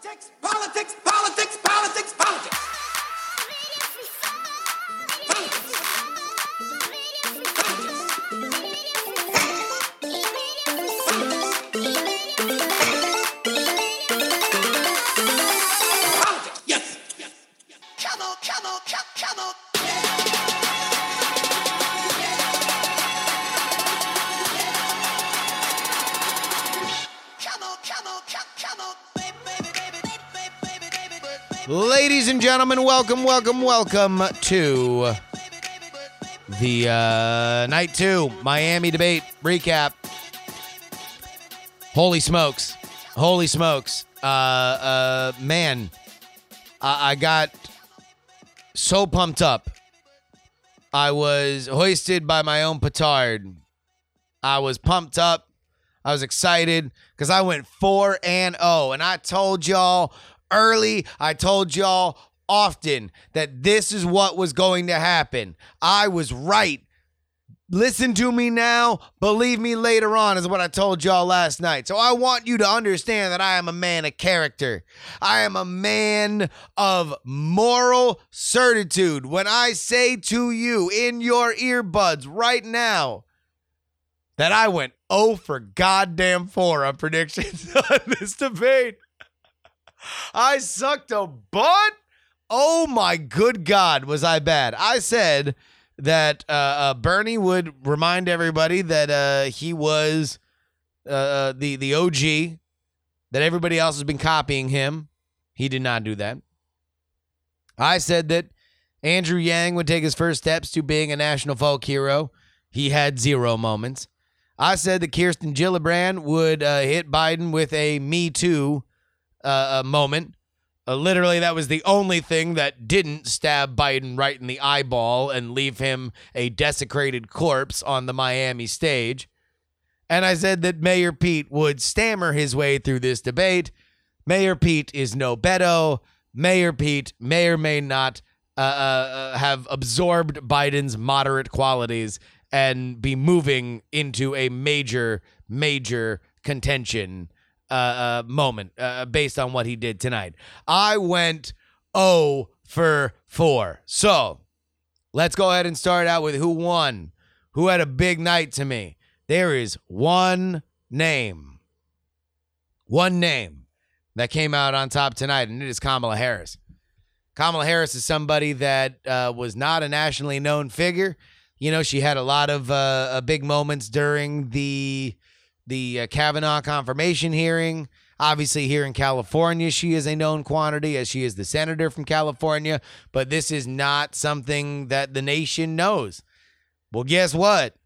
Politics, politics, politics, politics, politics. Ladies and gentlemen, welcome, welcome, welcome to the uh, night two Miami debate recap. Holy smokes. Holy smokes. Uh, uh, man, I, I got so pumped up. I was hoisted by my own petard. I was pumped up. I was excited because I went 4 and 0. And I told y'all early, I told y'all often that this is what was going to happen. I was right. Listen to me now, believe me later on, is what I told y'all last night. So I want you to understand that I am a man of character. I am a man of moral certitude. When I say to you in your earbuds right now, that I went oh for goddamn 4 on predictions on this debate. I sucked a butt. Oh my good God, was I bad? I said that uh, uh, Bernie would remind everybody that uh, he was uh, uh, the the OG, that everybody else has been copying him. He did not do that. I said that Andrew Yang would take his first steps to being a national folk hero. He had zero moments. I said that Kirsten Gillibrand would uh, hit Biden with a Me Too uh, uh, moment. Uh, literally, that was the only thing that didn't stab Biden right in the eyeball and leave him a desecrated corpse on the Miami stage. And I said that Mayor Pete would stammer his way through this debate. Mayor Pete is no Beto. Mayor Pete may or may not uh, uh, uh, have absorbed Biden's moderate qualities and be moving into a major, major contention uh, uh, moment uh, based on what he did tonight. I went 0 for 4. So let's go ahead and start out with who won, who had a big night to me. There is one name, one name that came out on top tonight, and it is Kamala Harris. Kamala Harris is somebody that uh, was not a nationally known figure. You know, she had a lot of uh, uh, big moments during the the uh, Kavanaugh confirmation hearing. Obviously, here in California, she is a known quantity as she is the senator from California. But this is not something that the nation knows. Well, guess what?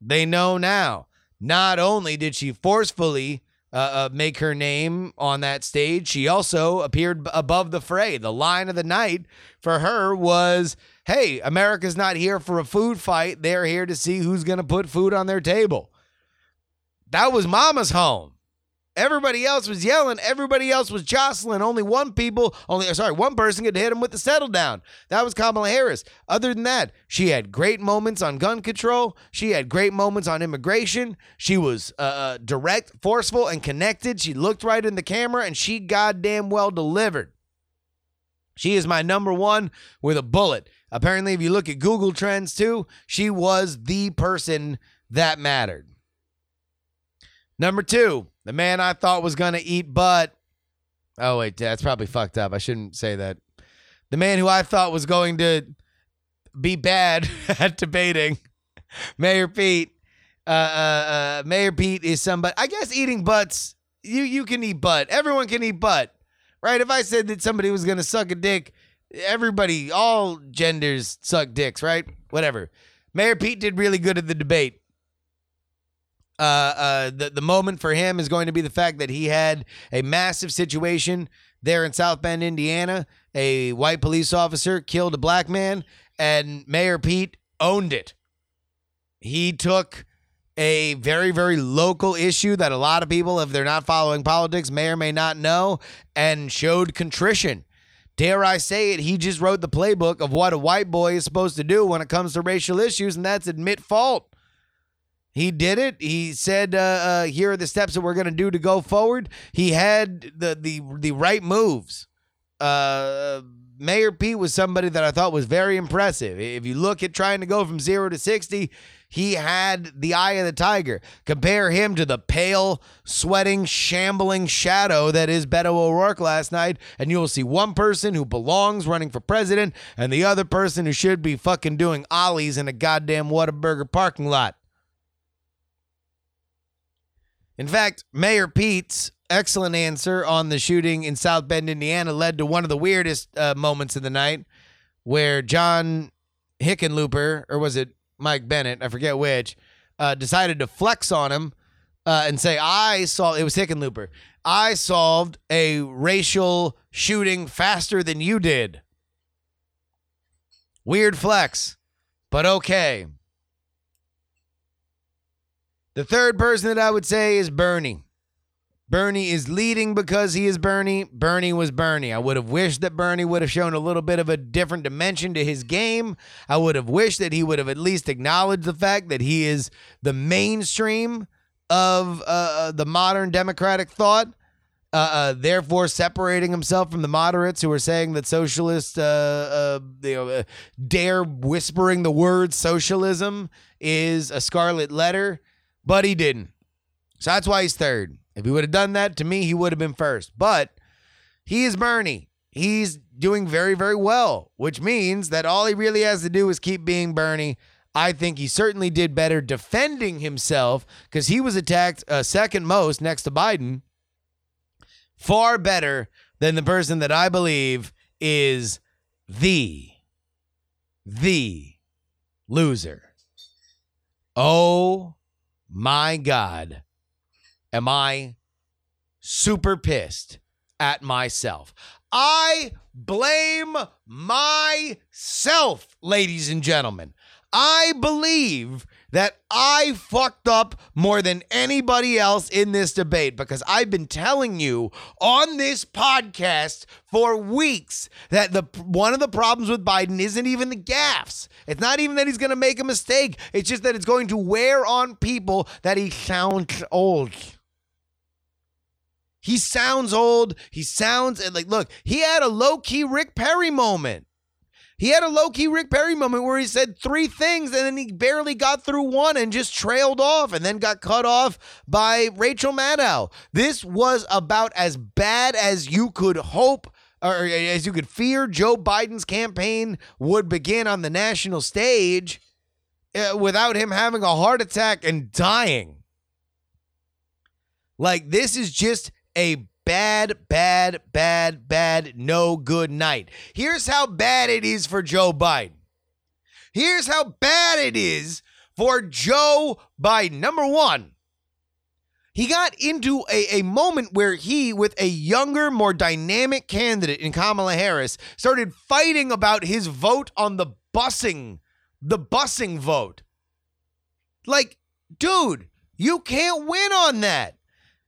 They know now. Not only did she forcefully uh, uh, make her name on that stage, she also appeared above the fray. The line of the night for her was hey, America's not here for a food fight. They're here to see who's going to put food on their table. That was mama's home. Everybody else was yelling. Everybody else was jostling. Only one people, only sorry, one person could hit him with the settle down. That was Kamala Harris. Other than that, she had great moments on gun control. She had great moments on immigration. She was uh, uh, direct, forceful, and connected. She looked right in the camera, and she goddamn well delivered. She is my number one with a bullet. Apparently, if you look at Google Trends too, she was the person that mattered. Number two, the man I thought was going to eat butt. Oh, wait, that's probably fucked up. I shouldn't say that. The man who I thought was going to be bad at debating, Mayor Pete. Uh, uh, uh, Mayor Pete is somebody, I guess eating butts, you, you can eat butt. Everyone can eat butt, right? If I said that somebody was going to suck a dick, everybody, all genders suck dicks, right? Whatever. Mayor Pete did really good at the debate. Uh, uh, the the moment for him is going to be the fact that he had a massive situation there in South Bend, Indiana. A white police officer killed a black man, and Mayor Pete owned it. He took a very, very local issue that a lot of people, if they're not following politics, may or may not know, and showed contrition. Dare I say it, he just wrote the playbook of what a white boy is supposed to do when it comes to racial issues, and that's admit fault. He did it. He said, uh, uh, "Here are the steps that we're going to do to go forward." He had the the the right moves. Uh, Mayor Pete was somebody that I thought was very impressive. If you look at trying to go from zero to sixty, he had the eye of the tiger. Compare him to the pale, sweating, shambling shadow that is Beto O'Rourke last night, and you will see one person who belongs running for president, and the other person who should be fucking doing ollies in a goddamn Whataburger parking lot. In fact, Mayor Pete's excellent answer on the shooting in South Bend, Indiana, led to one of the weirdest uh, moments of the night where John Hickenlooper, or was it Mike Bennet? I forget which, uh, decided to flex on him uh, and say, I saw, it was Hickenlooper, I solved a racial shooting faster than you did. Weird flex, but okay. The third person that I would say is Bernie. Bernie is leading because he is Bernie. Bernie was Bernie. I would have wished that Bernie would have shown a little bit of a different dimension to his game. I would have wished that he would have at least acknowledged the fact that he is the mainstream of uh, uh the modern democratic thought. Uh, uh, therefore, separating himself from the moderates who are saying that socialists uh, uh, you know, dare whispering the word socialism is a scarlet letter, but he didn't. So that's why he's third. If he would have done that, to me, he would have been first. But he is Bernie. He's doing very, very well, which means that all he really has to do is keep being Bernie. I think he certainly did better defending himself because he was attacked uh, second most next to Biden. Far better than the person that I believe is the, the loser. Oh my God am I super pissed at myself. I blame myself, ladies and gentlemen. I believe that I fucked up more than anybody else in this debate because I've been telling you on this podcast for weeks that the one of the problems with Biden isn't even the gaffes. It's not even that he's going to make a mistake. It's just that it's going to wear on people that he sounds old. He sounds old. He sounds like, look, he had a low key Rick Perry moment. He had a low key Rick Perry moment where he said three things and then he barely got through one and just trailed off and then got cut off by Rachel Maddow. This was about as bad as you could hope or as you could fear Joe Biden's campaign would begin on the national stage uh, without him having a heart attack and dying. Like, this is just a bad, bad, bad, bad, no good night. Here's how bad it is for Joe Biden. Here's how bad it is for Joe Biden. Number one, he got into a, a moment where he, with a younger, more dynamic candidate in Kamala Harris, started fighting about his vote on the busing, the busing vote. Like, dude, you can't win on that.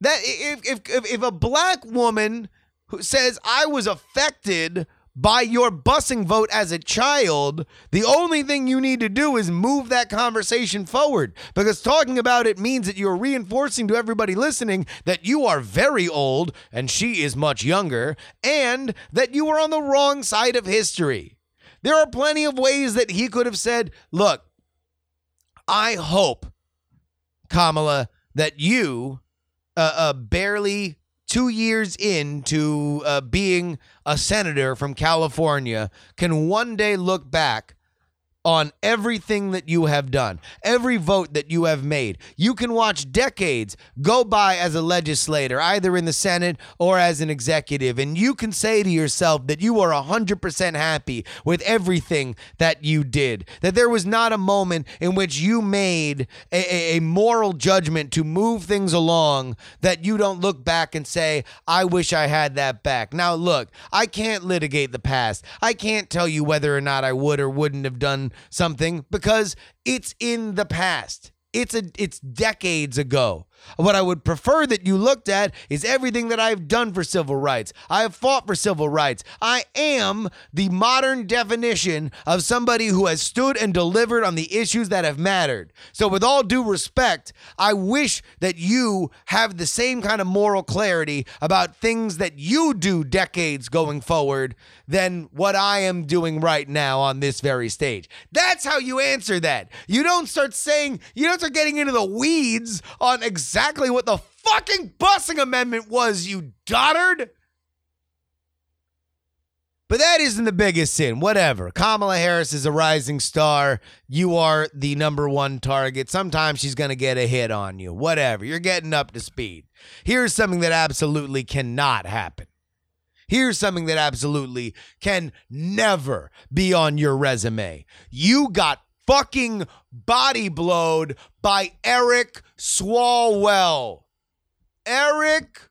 That if if if, a black woman who says I was affected by your busing vote as a child, the only thing you need to do is move that conversation forward because talking about it means that you're reinforcing to everybody listening that you are very old and she is much younger and that you are on the wrong side of history. There are plenty of ways that he could have said, Look, I hope, Kamala, that you uh, uh, barely two years into uh, being a senator from California can one day look back on everything that you have done, every vote that you have made. You can watch decades go by as a legislator, either in the Senate or as an executive, and you can say to yourself that you are 100% happy with everything that you did. That there was not a moment in which you made a, a moral judgment to move things along that you don't look back and say, I wish I had that back. Now, look, I can't litigate the past. I can't tell you whether or not I would or wouldn't have done something because it's in the past. It's a it's decades ago. What I would prefer that you looked at is everything that I've done for civil rights. I have fought for civil rights. I am the modern definition of somebody who has stood and delivered on the issues that have mattered. So, with all due respect, I wish that you have the same kind of moral clarity about things that you do decades going forward than what I am doing right now on this very stage. That's how you answer that. You don't start saying, you don't start getting into the weeds on exactly what the fucking busing amendment was, you dotard. But that isn't the biggest sin. Whatever. Kamala Harris is a rising star. You are the number one target. Sometimes she's going to get a hit on you. Whatever. You're getting up to speed. Here's something that absolutely cannot happen. Here's something that absolutely can never be on your resume. You got fucking body blowed by Eric Swalwell. Eric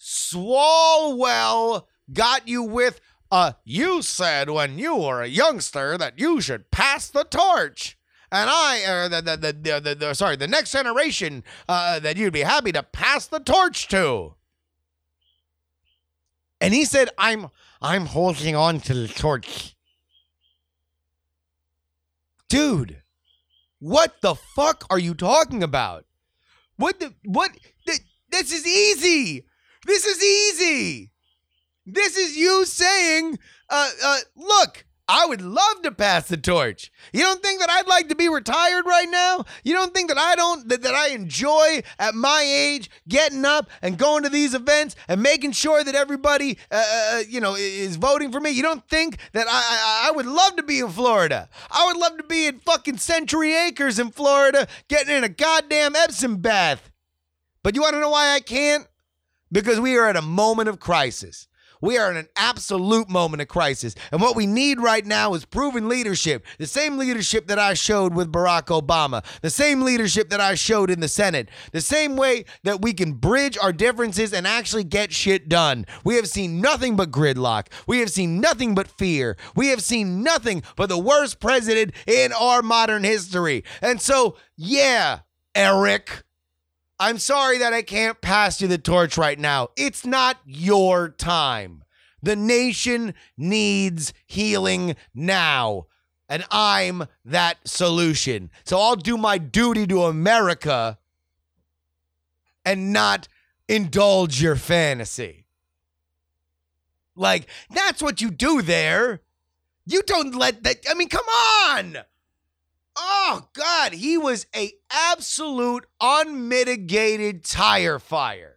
Swalwell got you with uh, you said when you were a youngster that you should pass the torch. And I, uh, the, the, the, the, the, sorry, the next generation uh, that you'd be happy to pass the torch to. And he said, I'm, I'm holding on to the torch. Dude, what the fuck are you talking about? What the, what, th- this is easy. This is easy. This is you saying, uh, uh, look, I would love to pass the torch. You don't think that I'd like to be retired right now? You don't think that I don't that, that I enjoy at my age getting up and going to these events and making sure that everybody uh, uh, you know is voting for me? You don't think that I, I I would love to be in Florida? I would love to be in fucking Century Acres in Florida getting in a goddamn Epsom bath. But you want to know why I can't? Because we are at a moment of crisis. We are in an absolute moment of crisis. And what we need right now is proven leadership. The same leadership that I showed with Barack Obama, the same leadership that I showed in the Senate, the same way that we can bridge our differences and actually get shit done. We have seen nothing but gridlock. We have seen nothing but fear. We have seen nothing but the worst president in our modern history. And so, yeah, Eric. I'm sorry that I can't pass you the torch right now. It's not your time. The nation needs healing now. And I'm that solution. So I'll do my duty to America and not indulge your fantasy. Like, that's what you do there. You don't let that, I mean, come on. Oh God, he was a absolute unmitigated tire fire.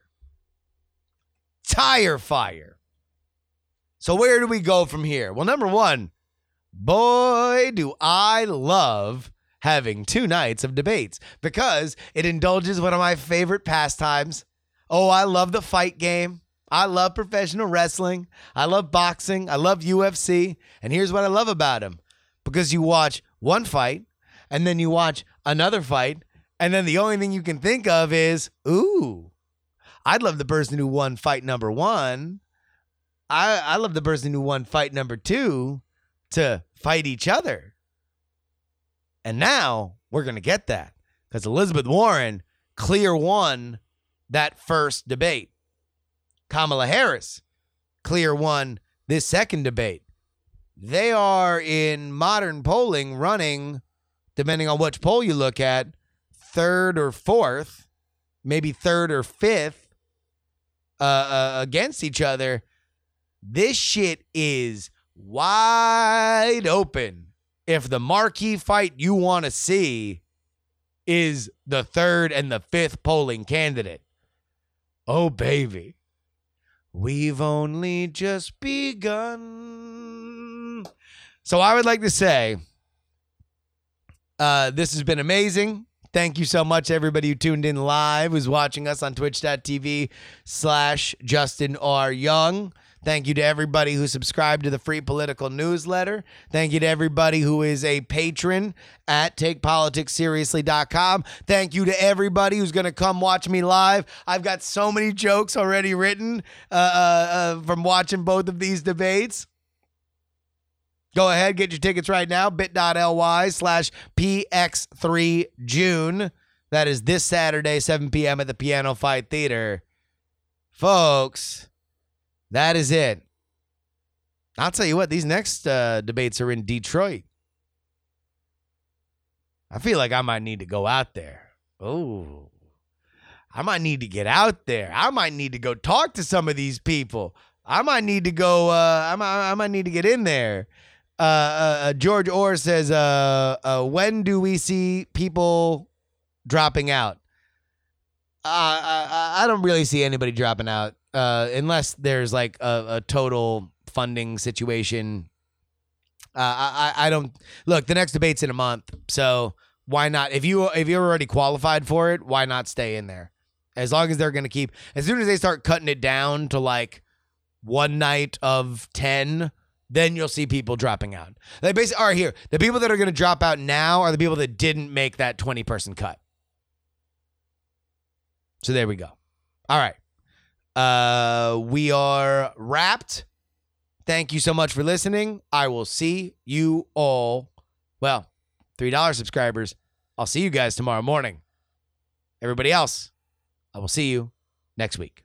Tire fire. So where do we go from here? Well, number one, boy, do I love having two nights of debates because it indulges one of my favorite pastimes. Oh, I love the fight game. I love professional wrestling. I love boxing. I love UFC. And here's what I love about them because you watch one fight and then you watch another fight, and then the only thing you can think of is, ooh, I'd love the person who won fight number one. I, I love the person who won fight number two to fight each other. And now we're going to get that because Elizabeth Warren clear won that first debate. Kamala Harris clear won this second debate. They are in modern polling running depending on which poll you look at, third or fourth, maybe third or fifth uh, uh, against each other. This shit is wide open. If the marquee fight you want to see is the third and the fifth polling candidate, oh, baby, we've only just begun. So I would like to say, uh, this has been amazing. Thank you so much, everybody who tuned in live, who's watching us on twitch.tv slash Justin R. Young. Thank you to everybody who subscribed to the free political newsletter. Thank you to everybody who is a patron at takepoliticsseriously.com. Thank you to everybody who's going to come watch me live. I've got so many jokes already written uh, uh, uh, from watching both of these debates. Go ahead, get your tickets right now. bit.ly slash PX3June. That is this Saturday, 7 p.m. at the Piano Fight Theater. Folks, that is it. I'll tell you what, these next uh, debates are in Detroit. I feel like I might need to go out there. Oh, I might need to get out there. I might need to go talk to some of these people. I might need to go. Uh, I might. I might need to get in there. Uh, uh, uh, George Orr says, uh, uh, "When do we see people dropping out?" I, I don't really see anybody dropping out uh, unless there's like a, a total funding situation. I, I don't look. The next debate's in a month, so why not? If you if you're already qualified for it, why not stay in there? As long as they're going to keep, as soon as they start cutting it down to like one night of 10, then you'll see people dropping out. They basically are here. The people that are going to drop out now are the people that didn't make that 20 person cut. So there we go. All right. Uh, we are wrapped. Thank you so much for listening. I will see you all. Well, $3 subscribers. I'll see you guys tomorrow morning. Everybody else, I will see you next week.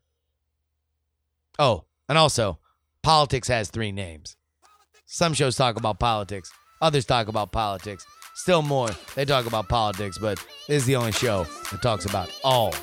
Oh, and also, politics has three names. Some shows talk about politics, others talk about politics. Still more, they talk about politics, but this is the only show that talks about all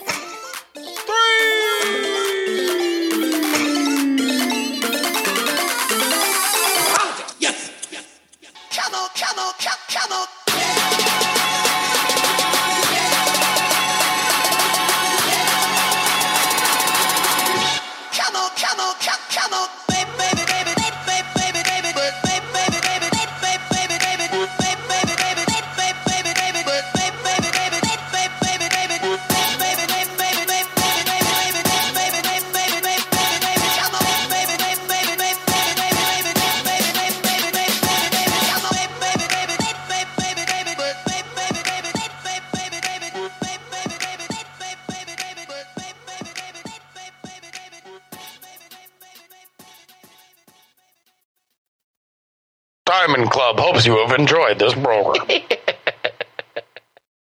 have enjoyed this program.